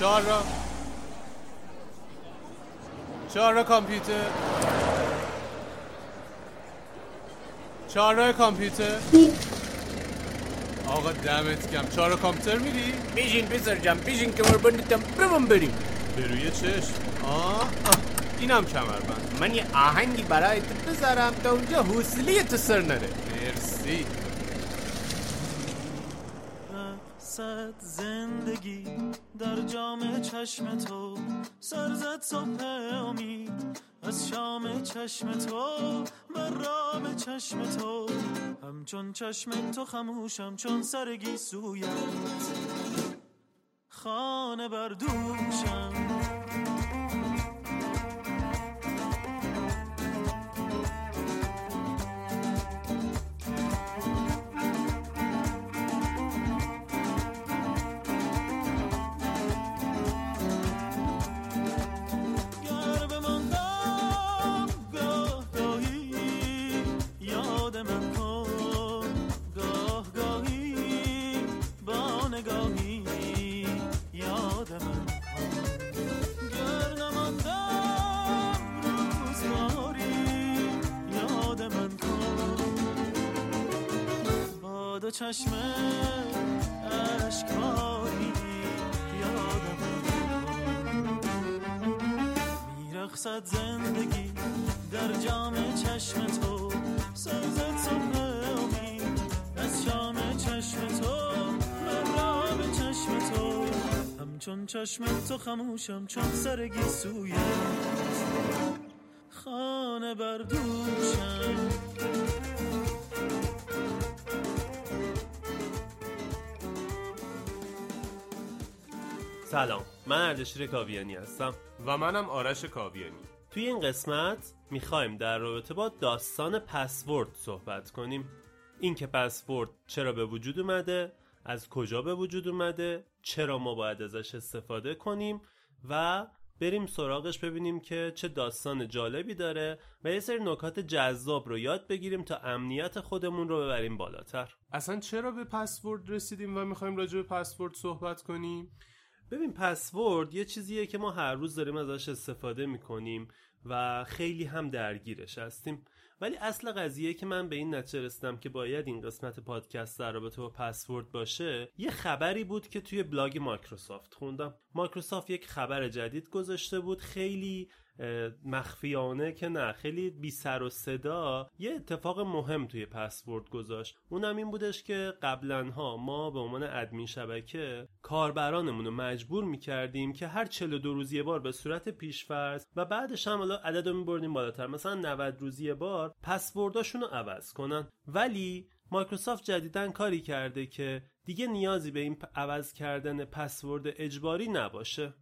چهار را. چهار را کامپیوتر. چهار را کامپیوتر. آقا دمت کم چهار را کامپیوتر میری؟ بیشین پسر جم بیشین کمر بندیتم برم بریم. به روی چشم. آه, آه. اینم کمربند. من یه آهنگی برای تو بذارم تا اونجا حوصله تو سر نره. مرسی. صد زندگی در جام چشم تو سرزد صبح امید از شام چشم تو مرام چشم تو. همچون چشم تو خموشم چون سرگی سویت خانه بردوشم چشم اشکباری یاد من کن میرخصد زندگی در جام چشم تو سرزد صبح امید از شام چشم تو مرام چشم تو. همچون چشم تو خموشم چون سرگی سویت اردشیر کاویانی هستم. و منم آرش کاویانی. توی این قسمت می‌خوایم در رابطه با داستان پسورد صحبت کنیم. اینکه پسورد چرا به وجود اومده از کجا به وجود اومده چرا ما باید ازش استفاده کنیم و بریم سراغش ببینیم که چه داستان جالبی داره و یه سری نکات جذاب رو یاد بگیریم تا امنیت خودمون رو ببریم بالاتر. اصلا چرا به پسورد رسیدیم و می‌خوایم راجع به پسورد صحبت کنیم؟ ببین پسورد یه چیزیه که ما هر روز داریم ازش استفاده می‌کنیم و خیلی هم درگیرش هستیم. ولی اصل قضیه که من به این نتیجه رسیدم که باید این قسمت پادکست در رابطه با پسورد باشه یه خبری بود که توی بلاگ مایکروسافت خوندم. مایکروسافت یک خبر جدید گذاشته بود خیلی مخفیانه که نه. خیلی بی سر و صدا یه اتفاق مهم توی پسورد گذاشت. اونم این بودش که قبلا ها ما به عنوان ادمین شبکه کاربرانمون رو مجبور می‌کردیم که هر 42 روز یه بار به صورت پیشفرض و بعدش هم حالا عدد رو میبردیم بالاتر. مثلا 90 روز یه بار پسورداشون رو عوض کنن. ولی مایکروسافت جدیدا کاری کرده که دیگه نیازی به این عوض کردن پسورد اجباری نباشه.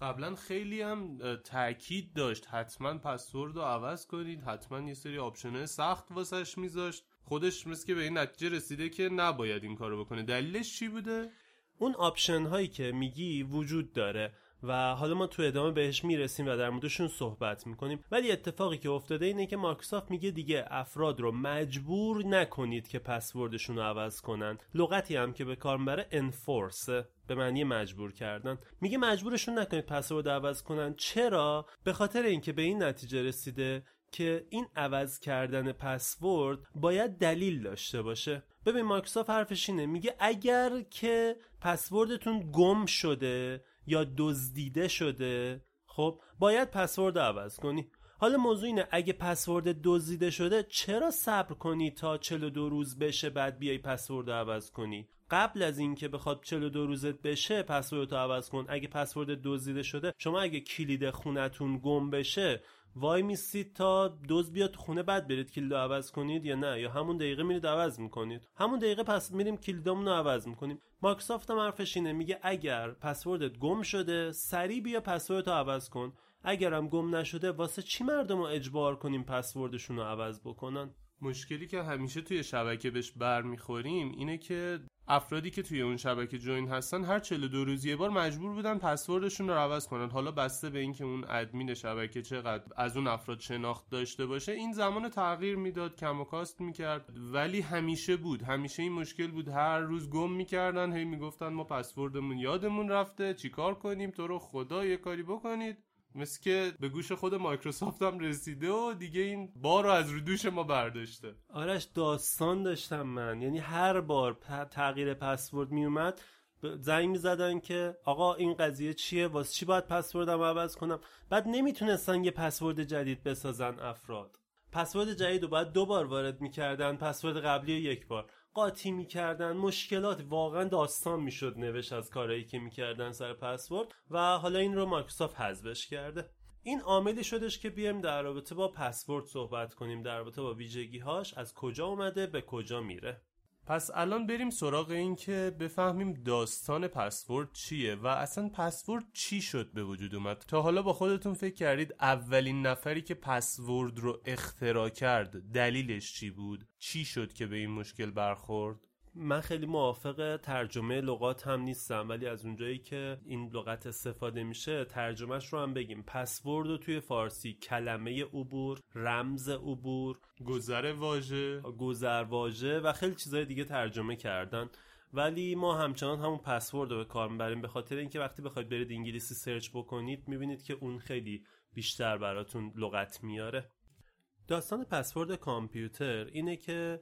قبلا خیلی هم تاکید داشت. حتما پسورد رو عوض کنید. حتما یه سری آپشنهای سخت واسش میذاشت. خودش مثل که به این نتیجه رسیده که نباید این کارو بکنه. دلیلش چی بوده؟ اون آپشن هایی که میگی وجود داره. و حالا ما تو ادامه بهش می‌رسیم و در موردشون صحبت می‌کنیم. ولی اتفاقی که افتاده اینه که مایکروسافت میگه دیگه افراد رو مجبور نکنید که پسوردشون رو عوض کنن. لغتی هم که به کار می‌بره enforce به معنی مجبور کردن. میگه مجبورشون نکنید پسورد عوض کنن. چرا؟ به خاطر اینکه به این نتیجه رسیده که این عوض کردن پسورد باید دلیل داشته باشه. ببین مایکروسافت حرفش اینه. میگه اگر که پسوردتون گم شده یا دزدیده شده؟ خب باید پسورد عوض کنی. حالا موضوع اینه اگه پسورد دزدیده شده چرا صبر کنی تا 42 روز بشه بعد بیای پسورد عوض کنی؟ قبل از اینکه بخواد 42 روزت بشه پسورد رو عوض کن. اگه پسورد دزدیده شده شما اگه کلید خونتون گم بشه وای میستید تا دوز بیاد خونه بعد برید کلید رو عوض کنید یا نه؟ یا همون دقیقه میرید عوض می‌کنید. همون دقیقه پس میریم کلیدامون رو عوض می‌کنیم. مایکروسافت هم حرفش اینه. میگه اگر پسوردت گم شده سریع بیا پسوردتو عوض کن. اگرم گم نشده واسه چی مردم رو اجبار کنیم پسوردشون رو عوض بکنن؟ مشکلی که همیشه توی شبکه بهش برمیخوریم اینه که افرادی که توی اون شبکه جوین هستن هر 42 روز یه بار مجبور بودن پسوردشون رو عوض کنن. حالا بسته به اینکه اون ادمین شبکه چقدر از اون افراد شناخت داشته باشه این زمان تغییر می‌داد کم و کاست می‌کرد. ولی همیشه بود. همیشه این مشکل بود. هر روز گم می‌کردن هی می‌گفتن ما پسوردمون یادمون رفته چیکار کنیم؟ تو رو خدا یه کاری بکنید. مثل که به گوش خود مایکروسافت هم رسیده و دیگه این بار رو از رو دوش ما برداشته. آرش داستان داشتم من. یعنی هر بار تغییر پسورد می اومد ب- زنگ می زدن که آقا این قضیه چیه؟ واسه چی باید پسوردم عوض کنم؟ بعد نمی‌تونستن یه پسورد جدید بسازن افراد. پسورد جدید رو باید دو بار وارد می‌کردن پسورد قبلی یک بار. قاطی می‌کردن مشکلات واقعا داستان می‌شد نوشت از کارهایی که می‌کردن سر پسورد و حالا این رو مایکروسافت حذفش کرده. این عاملی شدش که بیایم در رابطه با پسورد صحبت کنیم در رابطه با ویژگی هاش از کجا اومده به کجا میره. پس الان بریم سراغ این که بفهمیم داستان پسورد چیه و اصلا پسورد چی شد به وجود اومد. تا حالا با خودتون فکر کردید اولین نفری که پسورد رو اختراع کرد دلیلش چی بود؟ چی شد که به این مشکل برخورد؟ من خیلی موافق ترجمه لغات هم نیستم ولی از اونجایی که این لغت استفاده میشه ترجمهش رو هم بگیم. پسورد رو توی فارسی کلمه عبور رمز عبور گذر واژه. گذرواژه و خیلی چیزای دیگه ترجمه کردن. ولی ما همچنان همون پسورد رو به کار می‌بریم. به خاطر اینکه وقتی بخواید برید انگلیسی سرچ بکنید می‌بینید که اون خیلی بیشتر براتون لغت میاره. داستان پسورد کامپیوتر اینه که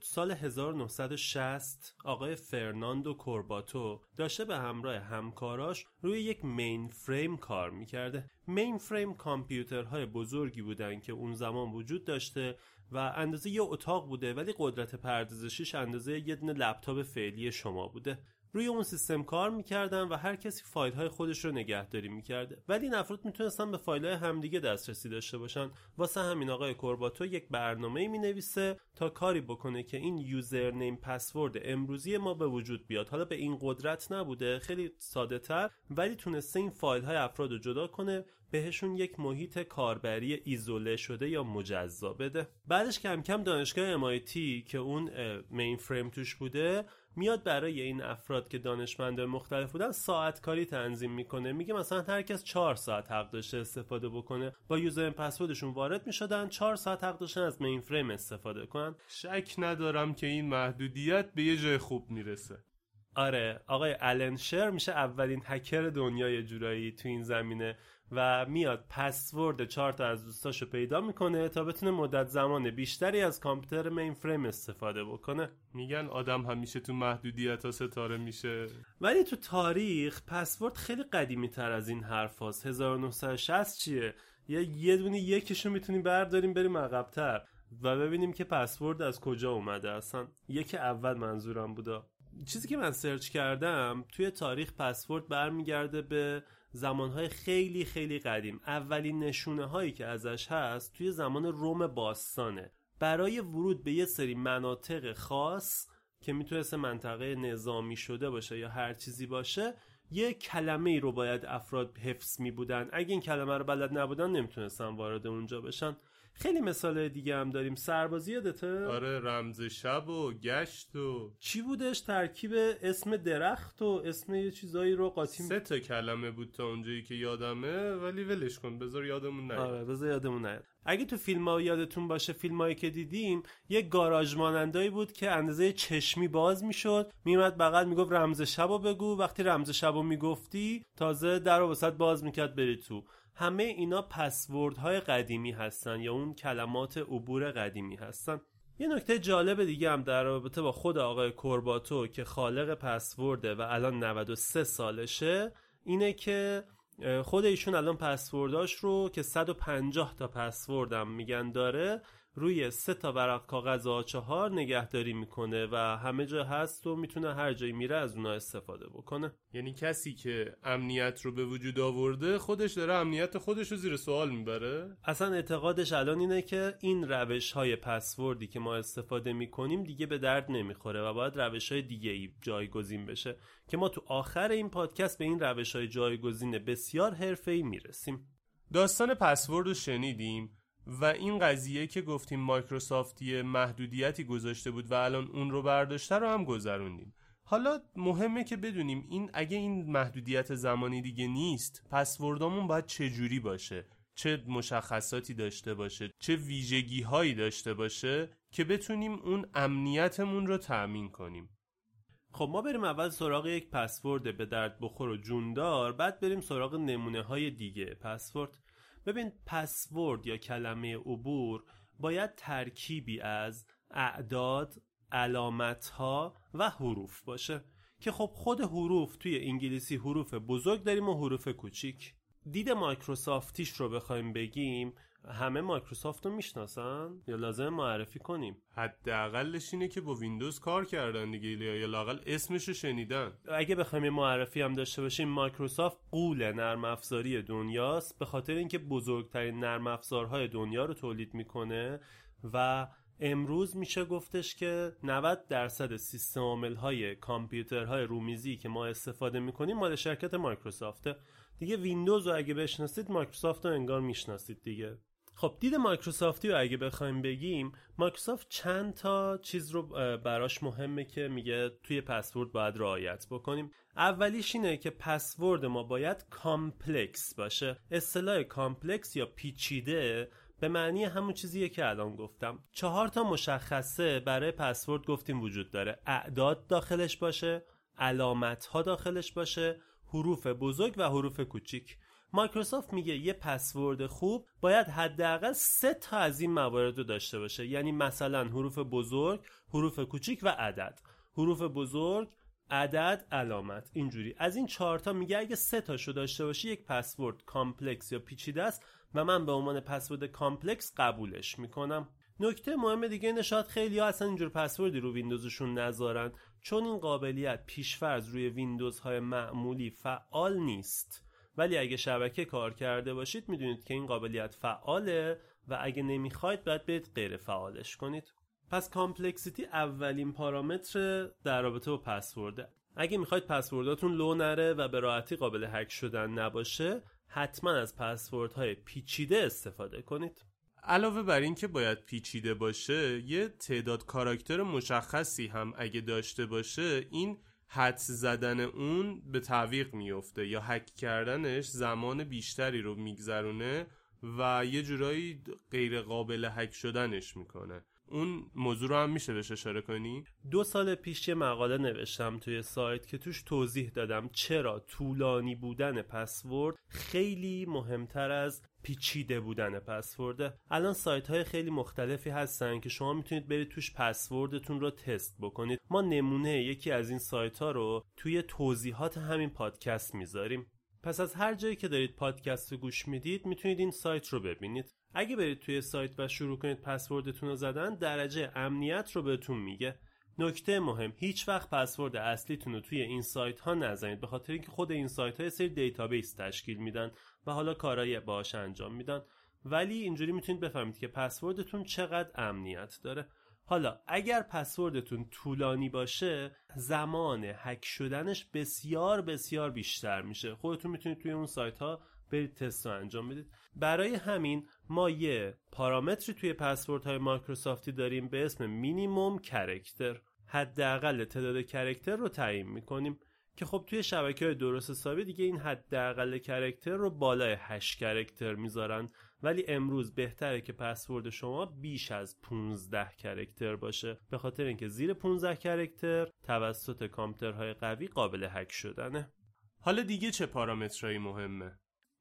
سال 1960 آقای فرناندو کورباتو داشته به همراه همکاراش روی یک mainframe کار می‌کرده. mainframe کامپیوترهای بزرگی بودن که اون زمان وجود داشته و اندازه یه اتاق بوده ولی قدرت پردازشیش اندازه یه دونه لپتاپ فعلی شما بوده. روی اون سیستم کار می‌کردن و هر کسی فایل های خودش رو نگهداری می‌کرده ولی این افراد می‌تونستن به فایل های همدیگه دسترسی داشته باشن. واسه همین آقای کورباتو یک برنامه می نویسه تا کاری بکنه که این username password امروزی ما به وجود بیاد. حالا به این قدرت نبوده خیلی ساده تر ولی تونسته این فایل های افراد رو جدا کنه بهشون یک محیط کاربری ایزوله شده یا مجزا بده. بعدش کم کم دانشگاه MIT که اون mainframe توش بوده میاد برای این افراد که دانشمند مختلف بودن ساعت کاری تنظیم می‌کنه. میگه مثلا هر کس 4 ساعت حق داشته استفاده بکنه. با user password شون وارد می‌شدن 4 ساعت حق داشتن از mainframe استفاده کنن. شک ندارم که این محدودیت به یه جای خوب می‌رسه. آره آقای آلن شر میشه اولین هکر دنیای جورایی تو این زمینه. و میاد پسورد چهار تا از دوستاشو پیدا می‌کنه تا بتونه مدت زمان بیشتری از کامپیوتر مین فریم استفاده بکنه. میگن آدم همیشه تو محدودیت ها ستاره میشه. ولی تو تاریخ پسورد خیلی قدیمی تر از این حرف هست 1960 چیه؟ یه یه دونه یکیشو می‌تونیم برداریم بریم عقبتر و ببینیم که پسورد از کجا اومده. اصلا یک اول منظورم بودا. چیزی که من سرچ کردم توی تاریخ پسورد برمیگرده به زمانهای خیلی خیلی قدیم. اولین نشونه هایی که ازش هست توی زمان روم باستانه. برای ورود به یه سری مناطق خاص که می‌تونست منطقه نظامی شده باشه یا هر چیزی باشه یه کلمه ای رو باید افراد حفظ می بودن اگه این کلمه رو بلد نبودن نمی‌تونستن وارد اونجا بشن. خیلی مثال دیگه هم داریم. سربازی یادته؟ آره رمز شب و گشت و چی بودش؟ ترکیب اسم درخت و اسم یه چیزایی رو قاطی سه تا کلمه بود تا اونجایی که یادمه ولی ولش کن بذار یادمون نیاد. آره بذار یادمون نیاد. اگه تو فیلم ها یادتون باشه فیلم هایی که دیدیم یه گاراژ مانندایی بود که اندازه چشمی باز می‌شد. میومد بغل می‌گفت رمز شبو بگو. وقتی رمز شبو می‌گفتی تازه در رو وسط باز می‌کرد بری تو. همه اینا پسورد های قدیمی هستن یا اون کلمات عبور قدیمی هستن. یه نکته جالب دیگه هم در رابطه با خود آقای کورباتو که خالق پسورده و الان 93 سالشه اینه که خود ایشون الان پسورداش رو که 150 تا پسورد هم میگن داره روی سه تا ورق کاغذ آ4 نگهداری می‌کنه و همه جا هست و می‌تونه هر جایی میره از اونها استفاده بکنه. یعنی کسی که امنیت رو به وجود آورده خودش داره امنیت خودش رو زیر سوال می‌بره؟ اصلا اعتقادش الان اینه که این روش های پسوردی که ما استفاده می‌کنیم دیگه به درد نمی‌خوره و باید روش های دیگه ای جایگزین بشه که ما تو آخر این پادکست به این روش های جایگزین بسیار حرفه ای می‌رسیم. داستان پسورد رو شنیدیم. و این قضیه که گفتیم مایکروسافت یه محدودیتی گذاشته بود و الان اون رو برداشته رو هم گذروندیم. حالا مهمه که بدونیم این اگه این محدودیت زمانی دیگه نیست پسوردامون باید چه جوری باشه؟ چه مشخصاتی داشته باشه؟ چه ویژگی هایی داشته باشه که بتونیم اون امنیتمون رو تأمین کنیم؟ خب ما بریم اول سراغ یک پسورد به درد بخور و جوندار بعد بریم سراغ نمونه های دیگه. پسورد ببین پسورد یا کلمه عبور باید ترکیبی از اعداد علامت ها و حروف باشه. که خب خود حروف توی انگلیسی حروف بزرگ داریم و حروف کوچیک. دید مایکروسافتیش رو بخوایم بگیم همه مایکروسافت رو می‌شناسن؟ یا لازمه معرفی کنیم؟ حداقلش اینه که با ویندوز کار کردن دیگه یا لاقل اسمش رو شنیدن. اگه بخوایم یه معرفی هم داشته باشیم مایکروسافت غول نرم افزاری دنیاست به خاطر اینکه بزرگترین نرم افزارهای دنیا رو تولید می‌کنه و امروز میشه گفتش که 90 درصد سیستم عامل های کامپیوترهای رومیزی که ما استفاده می‌کنیم مال شرکت مایکروسافته. دیگه ویندوز رو اگه بشناسید مایکروسافت رو انگار می‌شناسید دیگه. خب دید مایکروسافتی رو اگه بخوایم بگیم مایکروسافت چند تا چیز رو براش مهمه که میگه توی پسورد باید رعایت بکنیم. اولیش اینه که پسورد ما باید complex باشه. اصطلاح complex یا پیچیده به معنی همون چیزیه که الان گفتم. چهار تا مشخصه برای پسورد گفتیم وجود داره. اعداد داخلش باشه علامت ها داخلش باشه حروف بزرگ و حروف کوچیک. مایکروسافت میگه یه پسورد خوب باید حداقل سه تا از این موارد رو داشته باشه. یعنی مثلا حروف بزرگ حروف کوچیک و عدد. حروف بزرگ عدد علامت. اینجوری. از این چهارتا میگه اگه سه تاشو داشته باشی یک password complex یا پیچیده است و من به عنوان password complex قبولش می‌کنم. نکته مهم دیگه اینه شاید خیلی ها اصلا اینجور پسوردی رو ویندوزشون نذارن چون این قابلیت پیشفرض روی ویندوز های معمولی فعال نیست. ولی اگه شبکه کار کرده باشید می‌دونید که این قابلیت فعاله و اگه نمی‌خواید باید برید غیر فعالش کنید. پس complexity اولین پارامتر در رابطه با پسورده. اگه می‌خواید پسورداتون لو نره و به راحتی قابل هک شدن نباشه حتما از پسوردهای پیچیده استفاده کنید. علاوه بر این که باید پیچیده باشه یه تعداد کاراکتر مشخصی هم اگه داشته باشه این حدس زدن اون به تعویق میفته یا حک کردنش زمان بیشتری رو میگذرونه و یه جورایی غیر قابل حک شدنش می‌کنه اون موضوع رو هم میشه بهش اشاره کنی؟ دو سال پیش یه مقاله نوشتم توی سایت که توش توضیح دادم چرا طولانی بودن پسورد خیلی مهمتر از پیچیده بودن پسورده الان سایت های خیلی مختلفی هستن که شما می‌تونید برید توش پسوردتون رو تست بکنید. ما نمونه یکی از این سایت ها رو توی توضیحات همین پادکست می‌ذاریم. پس از هر جایی که دارید پادکست رو گوش می‌دید می‌تونید این سایت رو ببینید. اگه برید توی سایت و شروع کنید پسوردتون رو زدن درجه امنیت رو بهتون میگه. نکته مهم هیچ وقت پسورد اصلیتون رو توی این سایت ها نزنید به خاطر اینکه خود این سایت ها سری database تشکیل میدن. و حالا کارایی باش انجام میدن. ولی اینجوری می‌تونید بفهمید که پسوردتون چقدر امنیت داره. حالا اگر پسوردتون طولانی باشه زمان هک شدنش بسیار بسیار بیشتر میشه. خودتون می‌تونید توی اون سایت ها برید تست رو انجام بدید. برای همین ما یه پارامتری توی پسورد های مایکروسافتی داریم به اسم minimum character حداقل تعداد character رو تعیین می‌کنیم. که خب توی شبکه های درست حسابی دیگه این حداقل character رو بالای 8 character می‌ذارن. ولی امروز بهتره که پسورد شما بیش از 15 character باشه. به خاطر اینکه زیر 15 character توسط کامپیوترهای قوی قابل هک شدنه. حالا دیگه چه پارامترهایی مهمه؟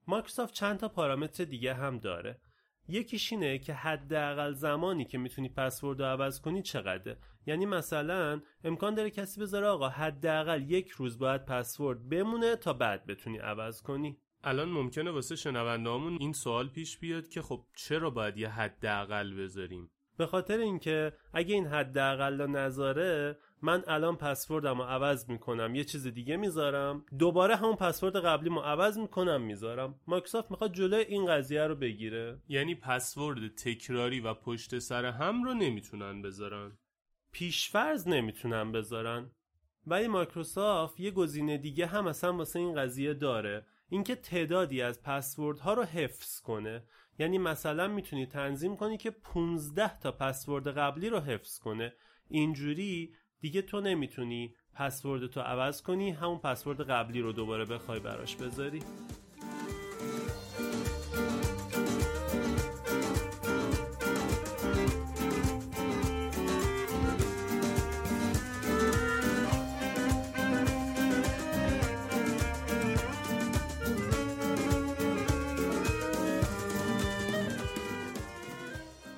مایکروسافت چند تا پارامتر دیگه هم داره. یکیش اینه که حداقل زمانی که می‌تونی پسورد رو عوض کنی چقدره. یعنی مثلا امکان داره کسی بذاره آقا حداقل یک روز باید پسورد بمونه تا بعد بتونی عوض کنی. الان ممکنه واسه شنوندهامون این سوال پیش بیاد که خب چرا باید یه حداقل بذاریم؟ به خاطر اینکه اگه این حداقل نذاره من الان پسوردم رو عوض می‌کنم یه چیز دیگه می‌ذارم. دوباره همون پسورد قبلی رو عوض می‌کنم می‌ذارم. مایکروسافت می‌خواد جلوی این قضیه رو بگیره. یعنی پسورد تکراری و پشت سر هم رو نمی‌تونن بذارن. پیشفرض نمی‌تونن بذارن. ولی مایکروسافت یه گزینه دیگه هم اصلا واسه این قضیه داره. اینکه تعدادی از پسورد ها رو حفظ کنه. یعنی مثلا می‌تونی تنظیم کنی که 15 تا پسورد قبلی رو حفظ کنه. اینجوری دیگه تو نمی‌تونی پسورد تو عوض کنی همون پسورد قبلی رو دوباره بخوای براش بذاری.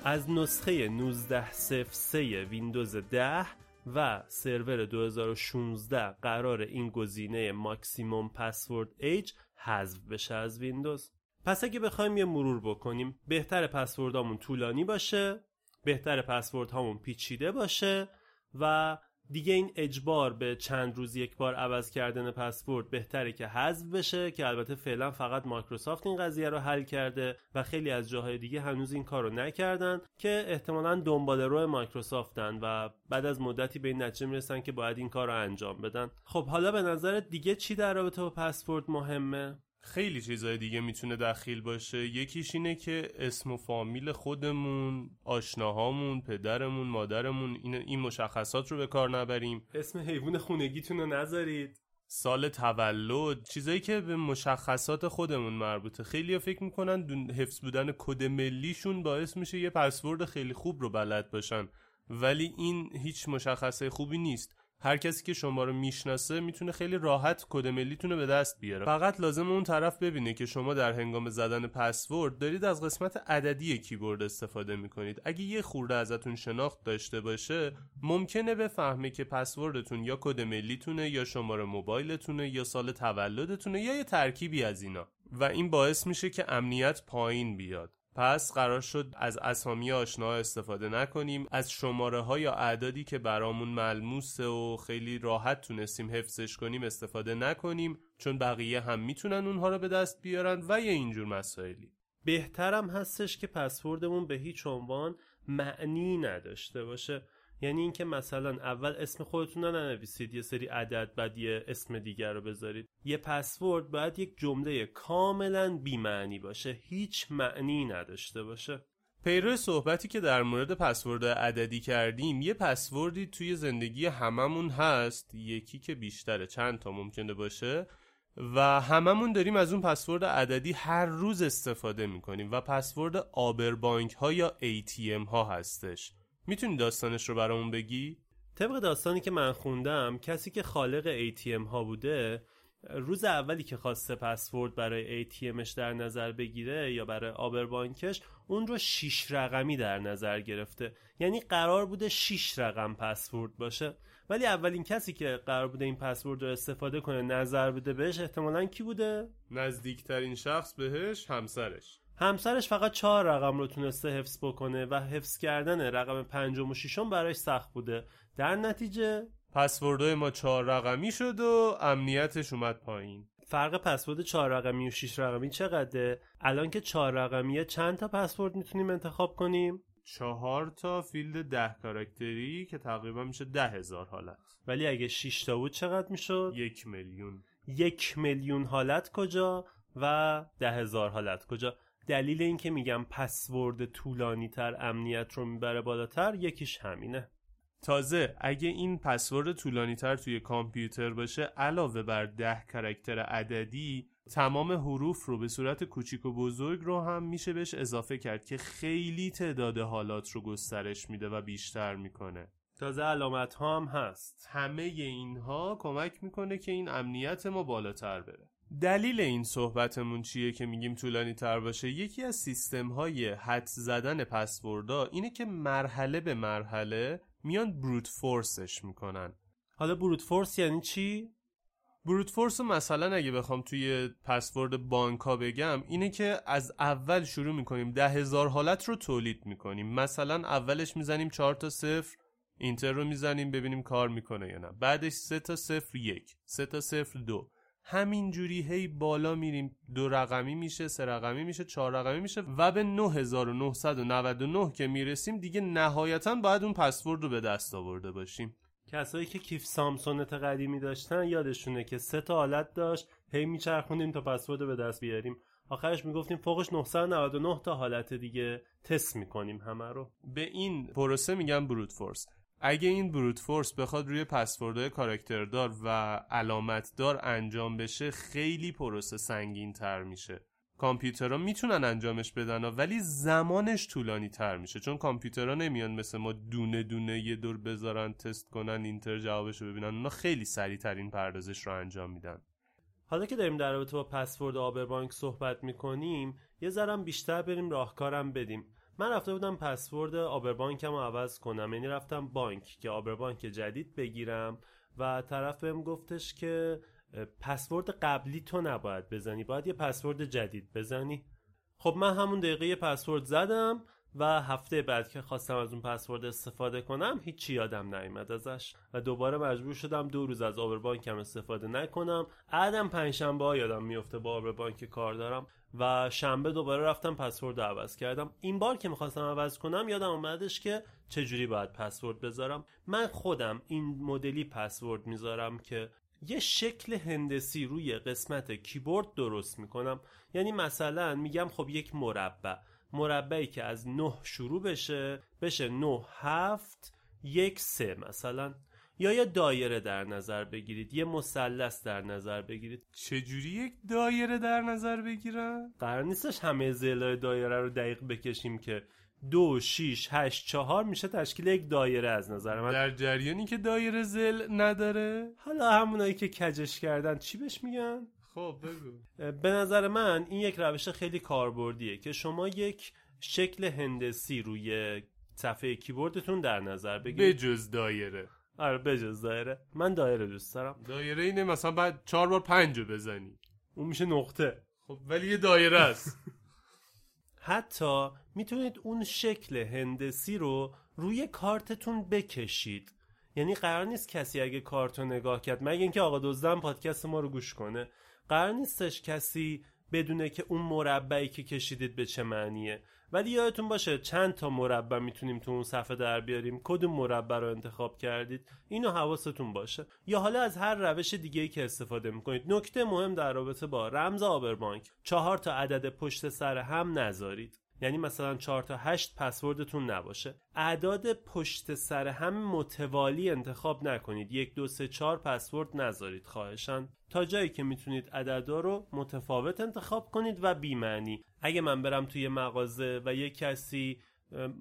از نسخه 1903 ویندوز 10 و سرور 2016 قراره این گزینه maximum password age حذف بشه از ویندوز. پس اگه بخوایم یه مرور بکنیم بهتر پسوردامون طولانی باشه بهتر پسورد هامون پیچیده باشه و دیگه این اجبار به چند روز یک بار عوض کردن پسورد بهتره که حذف بشه که البته فعلا فقط مایکروسافت این قضیه رو حل کرده و خیلی از جاهای دیگه هنوز این کار رو نکردن که احتمالا دنبال رو مایکروسافتن و بعد از مدتی به این نتیجه می‌رسن که باید این کار رو انجام بدن. خب حالا به نظرت دیگه چی در رابطه با پسورد مهمه؟ خیلی چیزای دیگه می‌تونه دخیل باشه. یکیش اینه که اسم و فامیل خودمون آشناهامون پدرمون مادرمون این, این مشخصات رو به کار نبریم. اسم حیوان خونگیتون رو نذارید. سال تولد چیزایی که به مشخصات خودمون مربوطه. خیلی فکر می‌کنن حفظ بودن کد ملیشون باعث میشه یه پسورد خیلی خوب رو بلد باشن. ولی این هیچ مشخصه خوبی نیست. هر کسی که شما رو می‌شناسه می‌تونه خیلی راحت کد ملیتون رو به دست بیاره. فقط لازم اون طرف ببینه که شما در هنگام زدن پسورد دارید از قسمت عددی کیبورد استفاده می‌کنید. اگه یه خورده ازتون شناخت داشته باشه ممکنه بفهمه که پسوردتون یا کد ملیتونه یا شماره موبایلتونه یا سال تولدتونه یا یه ترکیبی از اینا. و این باعث میشه که امنیت پایین بیاد. پس قرار شد از اسامی آشنا استفاده نکنیم. از شماره ها یا اعدادی که برامون ملموسه و خیلی راحت تونستیم حفظش کنیم استفاده نکنیم چون بقیه هم می‌تونن اونها رو به دست بیارن و یه اینجور مسائلی. بهترم هستش که پسوردمون به هیچ عنوان معنی نداشته باشه. یعنی اینکه مثلا اول اسم خودتون رو ننویسید یه سری عدد بعد یه اسم دیگر رو بذارید. یه پسورد باید یک جمله کاملا بیمعنی باشه هیچ معنی نداشته باشه. پیرو صحبتی که در مورد پسورد عددی کردیم یه پسوردی توی زندگی هممون هست یکی که بیشتره چند تا ممکنه باشه و هممون داریم از اون پسورد عددی هر روز استفاده می‌کنیم و پسورد آبربانک ها یا ATM ها هستش. می‌تونی داستانش رو برامون بگی؟ طبق داستانی که من خوندم کسی که خالق ATM ها بوده روز اولی که خواسته پسورد برای ATMش در نظر بگیره یا برای آبربانکش اون رو 6 رقمی در نظر گرفته. یعنی قرار بوده 6 رقم پسورد باشه. ولی اولین کسی که قرار بوده این پسورد رو استفاده کنه نظر بده بهش احتمالا کی بوده؟ نزدیکترین شخص بهش همسرش. همسرش فقط چهار رقم رو تونسته حفظ بکنه و حفظ کردن رقم پنجم و ششم براش سخت بوده. در نتیجه پسوردهای ما چهار رقمی شد و امنیتش اومد پایین. فرق پسورد چهار رقمی و 6 رقمی چقدره؟ الان که چهار رقمیه چند تا پسورد می‌تونیم انتخاب کنیم؟ چهار تا فیلد ده کاراکتری که تقریبا میشه ده هزار حالت. ولی اگه 6 تا بود چقدر می‌شد؟ یک میلیون. یک میلیون حالت کجا و ده هزار حالت کجا؟ دلیل این که میگم پسورد طولانی تر امنیت رو می‌بره بالاتر یکیش همینه. تازه اگه این پسورد طولانی تر توی کامپیوتر باشه علاوه بر ده کرکتر عددی تمام حروف رو به صورت کوچیک و بزرگ رو هم میشه بهش اضافه کرد که خیلی تعداد حالات رو گسترش میده و بیشتر می‌کنه. تازه علامت ها هم هست. همه اینها کمک می‌کنه که این امنیت ما بالاتر بره. دلیل این صحبتمون چیه که میگیم طولانی تر باشه؟ یکی از سیستم های حد زدن پسوردا اینه که مرحله به مرحله میان بروت فورسش می‌کنن. حالا بروت فورس یعنی چی؟ بروت فورس مثلا اگه بخوام توی پسورد بانکا بگم اینه که از اول شروع می‌کنیم ده هزار حالت رو تولید می‌کنیم. مثلا اولش می‌زنیم چهار تا صفر اینتر رو می‌زنیم ببینیم کار می‌کنه یا نه. بعدش سه تا صفر یک سه تا صفر دو. همینجوری هی بالا میریم دو رقمی میشه سه رقمی میشه چهار رقمی میشه و به 9999 که می‌رسیم دیگه نهایتا باید اون پسورد رو به دست آورده باشیم. کسایی که کیف سامسونت قدیمی داشتن یادشونه که سه تا حالت داشت هی میچرخوندیم تا پسورد رو به دست بیاریم. آخرش می‌گفتیم فوقش 999 تا حالت دیگه تست می‌کنیم همه رو. به این پروسه میگن بروت فورس اگه این بروت فورس بخواد روی پسوردهای کاراکتردار و علامتدار انجام بشه خیلی پروسه سنگین تر میشه. کامپیوترها می‌تونن انجامش بدن ولی زمانش طولانی تر میشه. چون کامپیوترها نمیان مثل ما دونه دونه یه دور بذارن تست کنن اینتر جوابش رو ببینن. اونا خیلی سریع ترین پردازش رو انجام میدن. حالا که داریم در رابطه با پسورد آبربانک صحبت می‌کنیم یه ذرم بیشتر بریم راهکارم بدیم. من رفته بودم پسورد آبربانکم رو عوض کنم. یعنی رفتم بانک که آبربانک جدید بگیرم و طرف بهم گفتش که پسورد قبلی تو نباید بزنی باید یه پسورد جدید بزنی. خب من همون دقیقه یه پسورد زدم. و هفته بعد که خواستم از اون پسورد استفاده کنم هیچی یادم نیومد ازش. و دوباره مجبور شدم دو روز از آبربانکم استفاده نکنم. بعدم پنجشنبه ها یادم میفته با آبربانک کار دارم. و شنبه دوباره رفتم پسورد عوض کردم. این بار که می‌خواستم عوض کنم یادم اومدش که چجوری باید پسورد بذارم. من خودم این مدلی پسورد می‌ذارم که یه شکل هندسی روی قسمت کیبورد درست می‌کنم. یعنی مثلا میگم خب یک مربع. مربعی که از نه شروع بشه بشه نه هفت یک سه مثلا یا یه دایره در نظر بگیرید یه مثلث در نظر بگیرید چجوری یک دایره در نظر بگیرن؟ قرار نیستش همه زلای دایره رو دقیق بکشیم که دو شیش هشت چهار میشه تشکیل یک دایره از نظر من در جریانی که دایره زل نداره حالا همونایی که کجش کردن چی بهش میگن؟ خب بگو. به نظر من این یک روش خیلی کاربردیه که شما یک شکل هندسی روی صفحه کیبوردتون در نظر بگیرید. بجز دایره. آره بجز دایره. من دایره دوست دارم. دایره اینه مثلا بعد چهار بار پنج رو بزنی. اون میشه نقطه. خب ولی یه دایره است. حتی می‌تونید اون شکل هندسی رو روی کارتتون بکشید. یعنی قرار نیست کسی اگه کارتو نگاه کرد مگه اینکه آقا دزدم پادکست ما رو گوش کنه. قرار نیستش کسی بدونه که اون مربعی که کشیدید به چه معنیه. ولی یادتون باشه چند تا مربع می‌تونیم تو اون صفحه در بیاریم. کدوم مربع رو انتخاب کردید. اینو حواستون باشه. یا حالا از هر روش دیگه ای که استفاده می‌کنید. نکته مهم در رابطه با رمز آبربانک. چهار تا عدد پشت سر هم نذارید. یعنی مثلا 4 تا 8 پسوردتون نباشه. اعداد پشت سر هم متوالی انتخاب نکنید. یک دو سه چهار پسورد نذارید خواهشان تا جایی که می‌تونید عددا رو متفاوت انتخاب کنید و بیمعنی. اگه من برم توی مغازه و یک کسی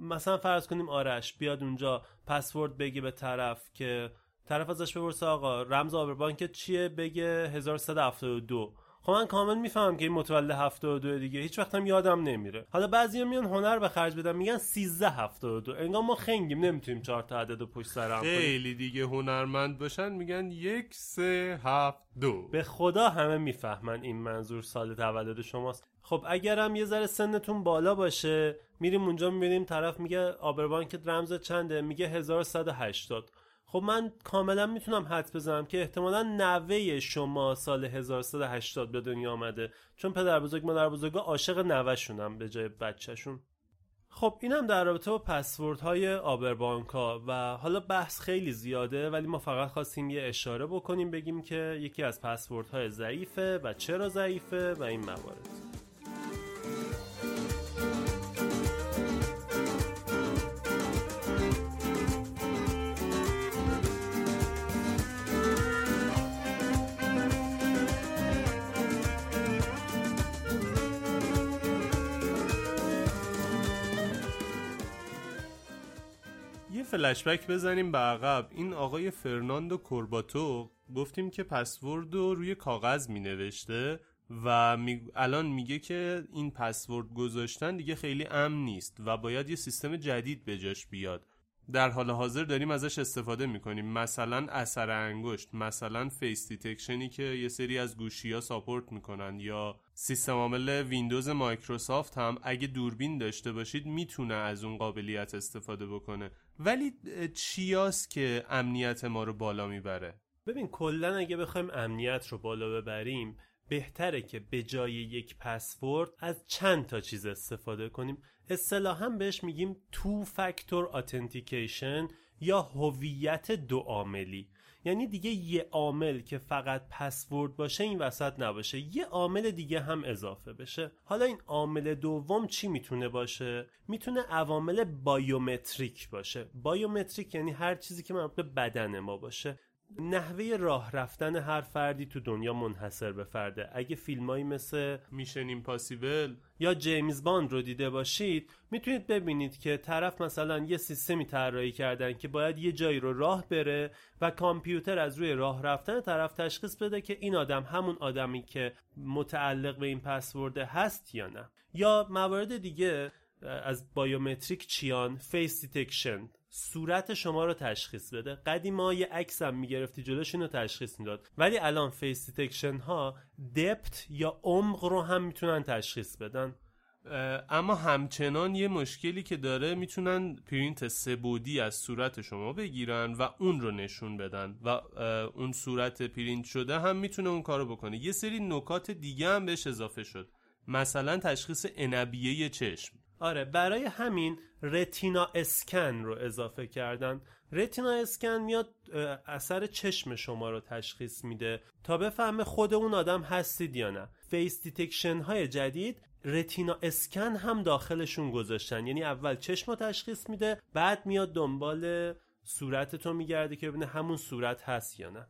مثلا فرض کنیم آرش بیاد اونجا پسورد بگه به طرف که طرف ازش بپرسه آقا رمز آبربانکت چیه؟ بگه 1172 خب من کامل می‌فهمم که این متولد 72 دیگه. هیچ وقت هم یادم نمیره. حالا بعضیا میان هنر به خرج بدن میگن 13 72 انگار ما خنگیم نمی‌تونیم چهار تا عدد و پشت سر هم خیلی دیگه هنرمند باشن میگن یک سه هفت دو. به خدا همه می‌فهمن این منظور سال تولد شماست. خب اگرم یه ذره سنتون بالا باشه میریم اونجا می‌بینیم طرف میگه آبربانکت رمز چنده؟ میگه 1180 خب من کاملا می‌تونم حد بزنم که احتمالا نوه شما سال 1180 به دنیا آمده. چون پدر بزرگ مادر بزرگ عاشق نوهشونم به جای بچهشون. خب اینم در رابطه با پسورد های آبربانک ها و حالا بحث خیلی زیاده ولی ما فقط خواستیم یه اشاره بکنیم بگیم که یکی از پسورد های ضعیفه و چرا ضعیفه و این موارد. فلشبک بزنیم به عقب. این آقای فرناندو کورباتو گفتیم که پسورد رو روی کاغذ می نوشته و می... الان میگه که این پسورد گذاشتن دیگه خیلی امن نیست و باید یه سیستم جدید به جاش بیاد. در حال حاضر داریم ازش استفاده می‌کنیم. مثلا اثر انگشت مثلا face detection ی که یه سری از گوشی ها support می‌کنن یا سیستم عامل ویندوز مایکروسافت هم اگه دوربین داشته باشید می‌تونه از اون قابلیت استفاده بکنه. ولی چیاست که امنیت ما رو بالا می‌بره؟ ببین کلا اگه بخوایم امنیت رو بالا ببریم بهتره که به جای یک پسورد از چند تا چیز استفاده کنیم. اصطلاحا بهش میگیم two factor authentication یا هویت دو عاملی. یعنی دیگه یه عامل که فقط پسورد باشه این وسط نباشه یه عامل دیگه هم اضافه بشه. حالا این عامل دوم چی می‌تونه باشه؟ می‌تونه عوامل biometric باشه. biometric یعنی هر چیزی که مربوط به بدن ما باشه. نحوه راه رفتن هر فردی تو دنیا منحصر به فرده. اگه فیلمایی مثل Mission Impossible. یا جیمز باند رو دیده باشید می‌تونید ببینید که طرف مثلا یه سیستمی طراحی کردن که باید یه جایی رو راه بره و کامپیوتر از روی راه رفتن طرف تشخیص بده که این آدم همون آدمی که متعلق به این پسورد هست یا نه. یا موارد دیگه از biometric چیان؟ face detection. صورت شما رو تشخیص بده. قدیما یه عکس هم می‌گرفتی جلوش اینو تشخیص می‌داد. ولی الان face detection ها depth یا عمق رو هم می‌تونن تشخیص بدن. اما همچنان یه مشکلی که داره می‌تونن پرینت سه بعدی از صورت شما بگیرن و اون رو نشون بدن و اون صورت پرینت شده هم می‌تونه اون کارو بکنه. یه سری نکات دیگه هم بهش اضافه شد. مثلا تشخیص عنبیه چشم. آره برای همین retina scan رو اضافه کردن. retina scan میاد اثر چشم شما رو تشخیص میده تا بفهمه خود اون آدم هستید یا نه. face detection های جدید retina scan هم داخلشون گذاشتن. یعنی اول چشم رو تشخیص میده بعد میاد دنبال صورتتو میگرده که ببینه همون صورت هست یا نه.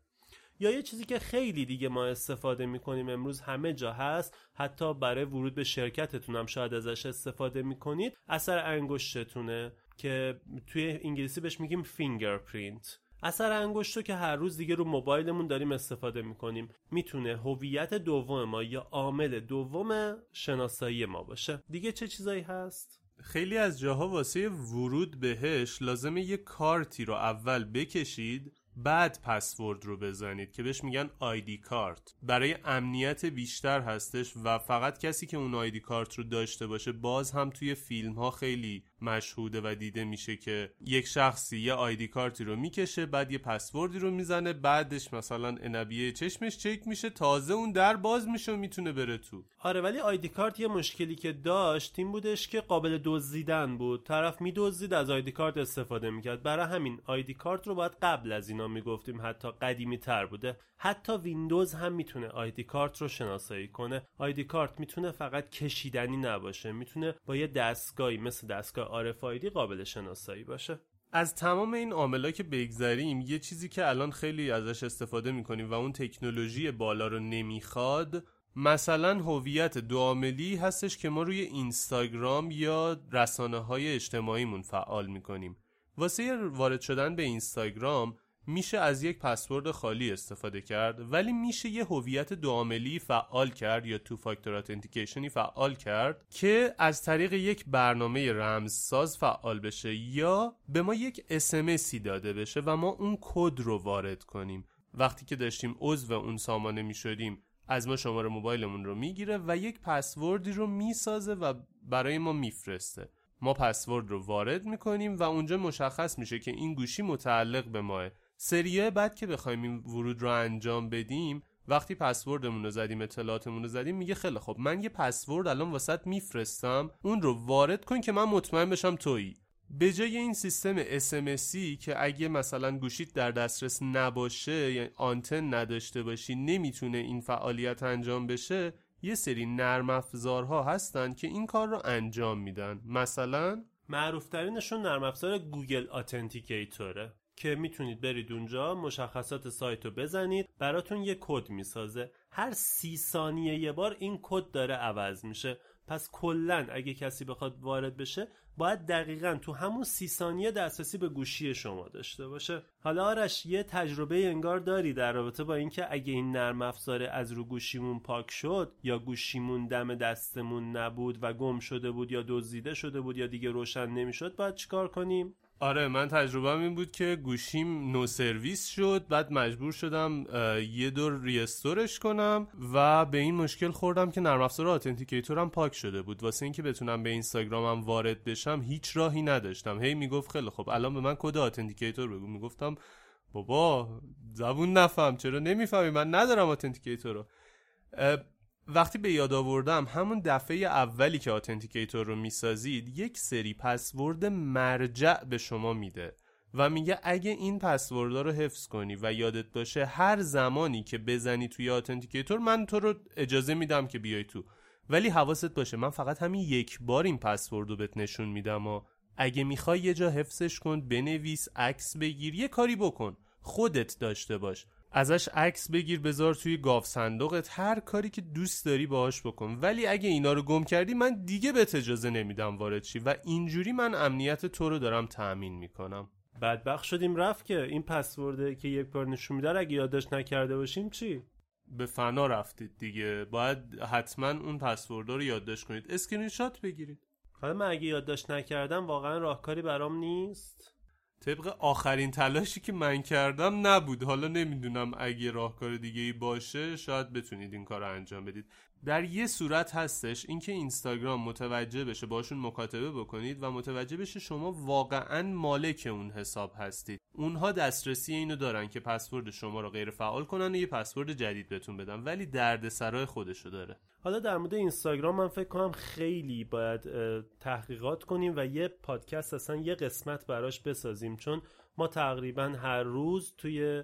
یا یه چیزی که خیلی دیگه ما استفاده می‌کنیم امروز همه جا هست حتی برای ورود به شرکتتون هم شاید ازش استفاده می‌کنید اثر انگشتتونه که توی انگلیسی بهش میگیم fingerprint اثر انگشت رو که هر روز دیگه رو موبایلمون داریم استفاده می‌کنیم. می‌تونه هویت دوم ما یا عامل دوم شناسایی ما باشه. دیگه چه چیزایی هست؟ خیلی از جاها واسه ورود بهش لازمه یه کارتی رو اول بکشید بعد پسورد رو بزنید که بهش میگن ID card. برای امنیت بیشتر هستش و فقط کسی که اون ID card رو داشته باشه باز هم توی فیلم ها خیلی مشهوده و دیده میشه که یک شخصی یه ID card ی رو می‌کشه بعد یه پسوردی رو می‌زنه بعدش مثلا عنبیه چشمش چک میشه تازه اون در باز میشه و می‌تونه بره تو. آره ولی آیدی کارت یه مشکلی که داشت این بودش که قابل دزدیدن بود. طرف میدزدید از آیدی کارت استفاده می‌کرد. برای همین آیدی کارت رو باید قبل از اینا می‌گفتیم حتی قدیمی تر بوده. حتی ویندوز هم می‌تونه آیدی کارت رو شناسایی کنه. آیدی کارت می‌تونه فقط کشیدنی نباشه. می‌تونه با یه دستگاهی مثل دستگاه RFID قابل شناسایی باشه. از تمام این عاملا که بگذریم یه چیزی که الان خیلی ازش استفاده می‌کنیم و اون تکنولوژی بالا رو نمی‌خواد مثلا هویت دو عاملی هستش که ما روی اینستاگرام یا رسانه های اجتماعیمون فعال می‌کنیم. واسه وارد شدن به اینستاگرام میشه از یک پسورد خالی استفاده کرد ولی میشه یه هویت دو فعال کرد یا تو فاکتور اتنتیکیشنی فعال کرد که از طریق یک برنامه رمزساز فعال بشه یا به ما یک اسمسی داده بشه و ما اون کد رو وارد کنیم. وقتی که داشتیم عضو اون سامانه می‌شدیم از ما شماره موبایلمون رو می‌گیره و یک پسوردی رو می‌سازه و برای ما میفرسته. ما پسورد رو وارد می‌کنیم و اونجا مشخص میشه که این گوشی متعلق به ماه. سریه بعد که بخوایم این ورود رو انجام بدیم وقتی پسوردمون رو زدیم اطلاعاتمون رو زدیم میگه خیلی خب من یه پسورد الان واسط میفرستم اون رو وارد کن که من مطمئن بشم تویی. به جای این سیستم SMSی که اگه مثلا گوشیت در دسترس نباشه یعنی آنتن نداشته باشی نمی‌تونه این فعالیت انجام بشه یه سری نرم افزارها هستن که این کار رو انجام میدن. مثلا معروفترینشون نرم افزار Google Authenticator ه. که می‌تونید برید اونجا مشخصات سایت رو بزنید براتون یه کد می‌سازه. هر سی ثانیه یه بار این کد داره عوض میشه. پس کلا اگه کسی بخواد وارد بشه باید دقیقا تو همون سی ثانیه دسترسی به گوشی شما داشته باشه. حالا آرش یه تجربه انگار داری در رابطه با اینکه اگه این نرم افزار از رو گوشیمون پاک شد یا گوشیمون دم دستمون نبود و گم شده بود یا دزدیده شده بود یا دیگه روشن نمی‌شد باید چیکار کنیم؟ آره من تجربه این بود که گوشیم no service شد بعد مجبور شدم یه دور restore ش کنم و به این مشکل خوردم که نرم افزار authenticator م پاک شده بود. واسه اینکه بتونم به اینستاگرامم وارد بشم هیچ راهی نداشتم. هی می‌گفت خیلی خب الان به من کد authenticator بگو. می‌گفتم بابا زبون نفهم چرا نمی‌فهمی؟ من ندارم authenticator رو. وقتی به یاد آوردم همون دفعه اولی که authenticator رو می‌سازید یک سری پسورد مرجع به شما میده و میگه اگه این پسوردها رو حفظ کنی و یادت باشه هر زمانی که بزنی توی authenticator من تو رو اجازه میدم که بیای تو. ولی حواست باشه من فقط همین یک بار این پسورد رو بهت نشون میدم و اگه می‌خوای یه جا حفظش کن بنویس عکس بگیر یه کاری بکن. خودت داشته باش. ازش عکس بگیر بذار توی گاوصندوقت. هر کاری که دوست داری باهاش بکن. ولی اگه اینا رو گم کردی من دیگه بهت اجازه نمیدم وارد شی. و اینجوری من امنیت تو رو دارم تأمین می‌کنم. بدبخت شدیم رفت که این پسورده که یک بار نشون میده اگه یادداشت نکرده باشیم چی؟ به فنا رفتید دیگه. باید حتما اون پسورد رو یادداشت کنید. اسکرین شات بگیرید. حالا من اگه یادداشت نکردم واقعا راهکاری برام نیست. طبق آخرین تلاشی که من کردم نبود. حالا نمی‌دونم اگه راهکار دیگه ای باشه شاید بتونید این کار رو انجام بدید. در یه صورت هستش اینکه اینستاگرام متوجه بشه باشون مکاتبه بکنید و متوجه بشه شما واقعا مالک اون حساب هستید. اونها دسترسی اینو دارن که پسورد شما رو غیر فعال کنن و یه پسورد جدید بهتون بدن ولی درد سرای خودشو داره. حالا در مورد اینستاگرام من فکر کنم خیلی باید تحقیقات کنیم و یه پادکست اصلا یه قسمت براش بسازیم. چون ما تقریبا هر روز توی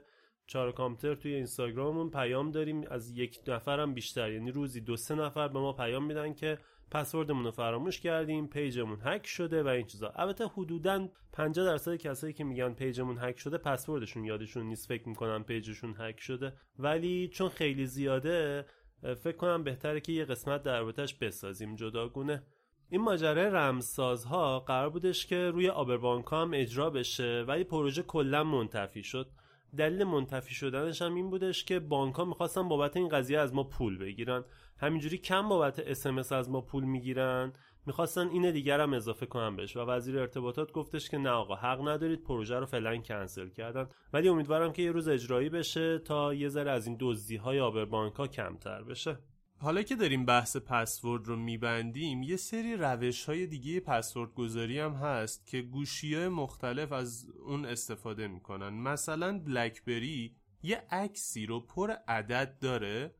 چهار کامپیوتر توی اینستاگراممون پیام داریم. از یک نفرم بیشتر یعنی روزی دو سه نفر به ما پیام میدن که پسوردمون رو فراموش کردیم پیجمون هک شده و این چیزا. البته حدودا 50 درصد کسایی که میگن پیجمون هک شده پسوردشون یادشون نیست. فکر می‌کنن پیجشون هک شده. ولی چون خیلی زیاده فکر کنم بهتره که یه قسمت دربارش بسازیم. جداگونه. این ماجرای رمزسازها قرار بودش که روی آبربانک هم اجرا بشه ولی پروژه کلا منتفی شد. دلیل منتفی شدنش هم این بودش که بانک ها می‌خواستن بابت این قضیه از ما پول بگیرن. همینجوری کم بابت اسمس از ما پول می‌گیرن. می‌خواستن این دیگر هم اضافه کنن بهش. و وزیر ارتباطات گفتش که نه آقا حق ندارید پروژه رو فعلا کنسل کردن. ولی امیدوارم که یه روز اجرایی بشه تا یه ذره از این دزدی های آبر بانک ها کمتر بشه. حالا که داریم بحث پسورد رو میبندیم یه سری روش های دیگه پسورد گذاری هم هست که گوشی های مختلف از اون استفاده می‌کنن. مثلا بلکبری یه عکسی رو پر عدد داره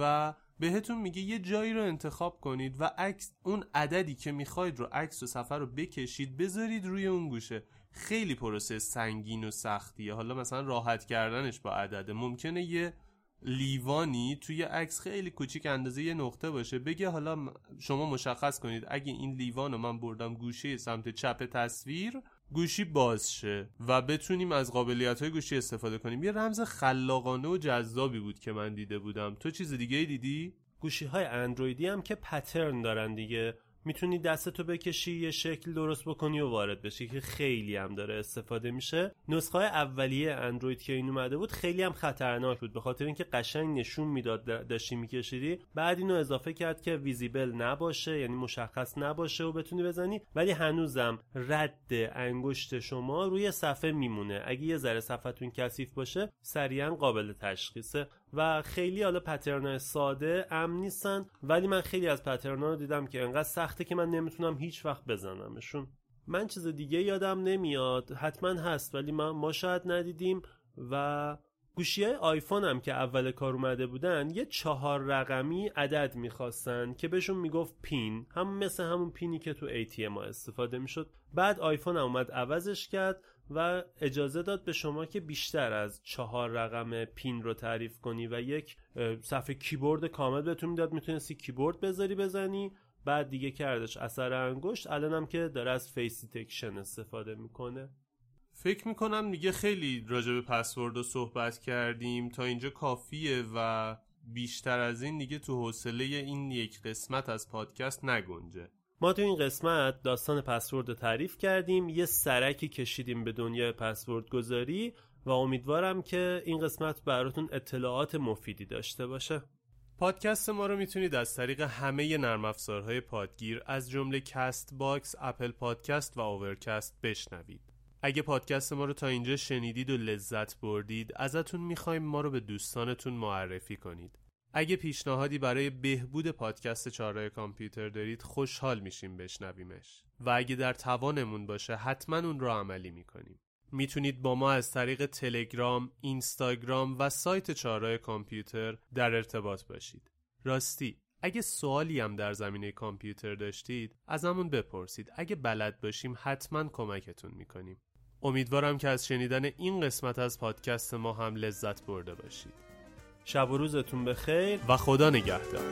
و بهتون میگه یه جایی رو انتخاب کنید و عکس اون عددی که می‌خواید رو عکس و سفر رو بکشید بذارید روی اون گوشه. خیلی پروسه سنگین و سختیه. حالا مثلا راحت کردنش با عدده. ممکنه یه لیوانی توی عکس خیلی کوچیک اندازه یه نقطه باشه. بگه حالا شما مشخص کنید اگه این لیوان رو من بردم گوشه سمت چپ تصویر گوشی باز شه و بتونیم از قابلیت های گوشی استفاده کنیم. یه رمز خلاقانه و جذابی بود که من دیده بودم. تو چیز دیگه دیدی؟ گوشی های اندرویدی هم که پترن دارن دیگه. می‌تونی دستتو بکشی یه شکل درست بکنی و وارد بشی که خیلی هم داره استفاده میشه. نسخه اولیه اندروید که این اومده بود خیلی هم خطرناک بود به خاطر اینکه قشنگ نشون می‌داد داشتی میکشیدی. بعد اینو اضافه کرد که ویزیبل نباشه یعنی مشخص نباشه و بتونی بزنی. ولی هنوزم رد انگشت شما روی صفحه میمونه. اگه یه ذره صفحتون کثیف باشه سریعا قابل تشخیصه. و خیلی حالا پترن ساده امن نیستن ولی من خیلی از پترن رو دیدم که انقدر سخته که من نمی‌تونم هیچ وقت بزنمشون. من چیز دیگه یادم نمیاد. حتما هست ولی ما, ما شاید ندیدیم. و گوشی های آیفون هم که اول کار اومده بودن یه چهار رقمی عدد می‌خواستن که بهشون می‌گفت پین. هم مثل همون پینی که تو ATM ها استفاده می‌شد. بعد آیفون هم اومد عوضش کرد. و اجازه داد به شما که بیشتر از چهار رقم پین رو تعریف کنی و یک صفحه کیبورد کامل بهتون می‌داد. می‌تونستی کیبورد بذاری بزنی. بعد دیگه کردش اثر انگشت. الانم که داره از face detection استفاده می‌کنه. فکر می‌کنم دیگه خیلی راجع به پسورد رو صحبت کردیم. تا اینجا کافیه و بیشتر از این دیگه تو حوصله این یک قسمت از پادکست نگنجه. ما تو این قسمت داستان پسورد رو تعریف کردیم یه سرکی کشیدیم به دنیای پسورد گذاری و امیدوارم که این قسمت براتون اطلاعات مفیدی داشته باشه پادکست ما رو می‌تونید از طریق همه نرم افزارهای پادگیر از جمله Castbox، Apple Podcasts و Overcast بشنوید. اگه پادکست ما رو تا اینجا شنیدید و لذت بردید ازتون می‌خوایم ما رو به دوستانتون معرفی کنید. اگه پیشنهادی برای بهبود پادکست چهارراه کامپیوتر دارید خوشحال میشیم بشنویمش. و اگه در توانمون باشه حتما اون رو عملی می‌کنیم. می‌تونید با ما از طریق تلگرام، اینستاگرام و سایت چهارراه کامپیوتر در ارتباط باشید. راستی اگه سوالی هم در زمینه کامپیوتر داشتید از همون بپرسید. اگه بلد باشیم حتما کمکتون می‌کنیم. امیدوارم که از شنیدن این قسمت از پادکست ما هم لذت برده باشید. شب و روزتون بخیر و خدا نگهدار.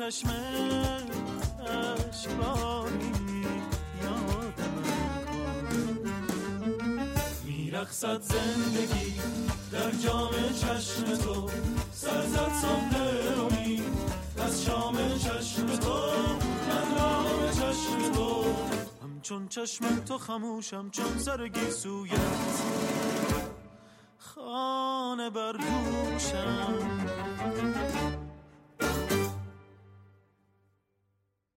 گر بماندم گاه گاهی یاد من کن گاه گاهی با نگاهی یاد من کن گر نماندم روزگاری یاد من کن با دو چشم اشکباری یاد من کن میرقصد زندگی در جام چشم تو سرزد صبح امید از شام چشم تو من رام چشم تو. همچون چشم تو خموشم چون سر گیسویت. خانه بر دوشم